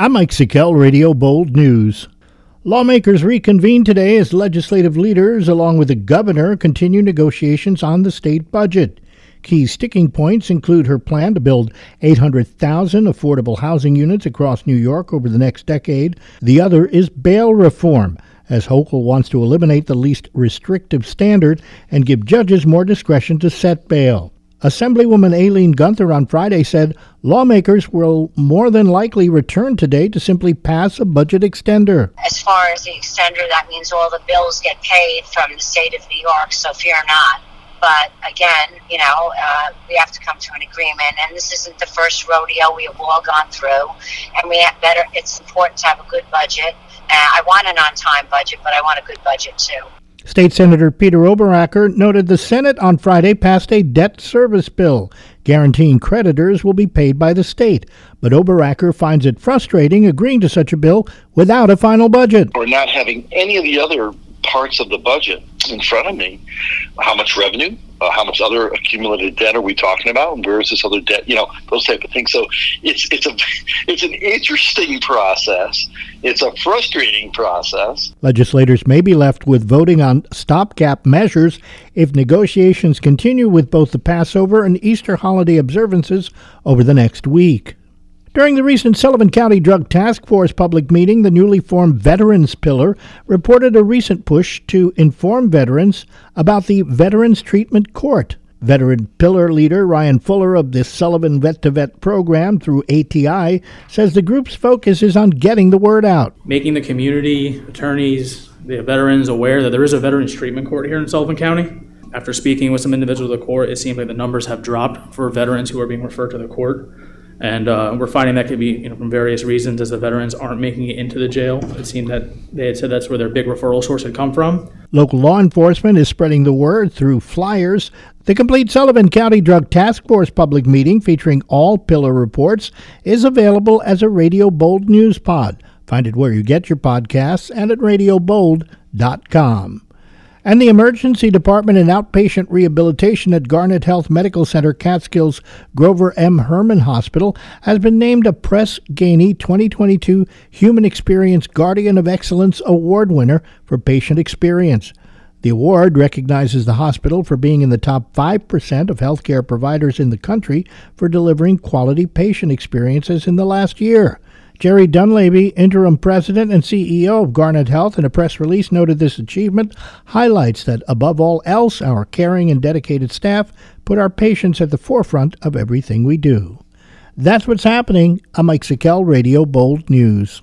I'm Mike Sikel, Radio Bold News. Lawmakers reconvene today as legislative leaders, along with the governor, continue negotiations on the state budget. Key sticking points include her plan to build 800,000 affordable housing units across New York over the next decade. The other is bail reform, as Hochul wants to eliminate the least restrictive standard and give judges more discretion to set bail. Assemblywoman Aileen Gunther on Friday said lawmakers will more than likely return today to simply pass a budget extender. As far as the extender, that means all the bills get paid from the state of New York, so fear not. But again, you know, uh, we have to come to an agreement, and this isn't the first rodeo we have all gone through. And we have better. It's important to have a good budget. Uh, I want an on-time budget, but I want a good budget too. State Senator Peter Oberacker noted the Senate on Friday passed a debt service bill guaranteeing creditors will be paid by the state. But Oberacker finds it frustrating agreeing to such a bill without a final budget. Or not having any of the other parts of the budget in front of me. How much revenue? Uh, how much other accumulated debt are we talking about? And where is this other debt? You know, those type of things. So it's it's a it's an interesting process. It's a frustrating process. Legislators may be left with voting on stopgap measures if negotiations continue with both the Passover and Easter holiday observances over the next week. During the recent Sullivan County Drug Task Force public meeting, the newly formed Veterans Pillar reported a recent push to inform veterans about the Veterans Treatment Court. Veteran Pillar leader Ryan Fuller of the Sullivan Vet to Vet program through ATI says the group's focus is on getting the word out. Making the community, attorneys, the veterans aware that there is a Veterans Treatment Court here in Sullivan County. After speaking with some individuals of the court, it seems like the numbers have dropped for veterans who are being referred to the court. And uh, we're finding that could be you know, from various reasons as the veterans aren't making it into the jail. It seemed that they had said that's where their big referral source had come from. Local law enforcement is spreading the word through flyers. The complete Sullivan County Drug Task Force public meeting featuring all pillar reports is available as a Radio Bold news pod. Find it where you get your podcasts and at radiobold.com and the Emergency Department and Outpatient Rehabilitation at Garnet Health Medical Center Catskills Grover M. Herman Hospital has been named a Press Ganey 2022 Human Experience Guardian of Excellence Award winner for patient experience. The award recognizes the hospital for being in the top 5% of healthcare providers in the country for delivering quality patient experiences in the last year. Jerry Dunleavy, interim president and CEO of Garnet Health, in a press release noted this achievement highlights that, above all else, our caring and dedicated staff put our patients at the forefront of everything we do. That's what's happening. I'm Mike Sikel, Radio Bold News.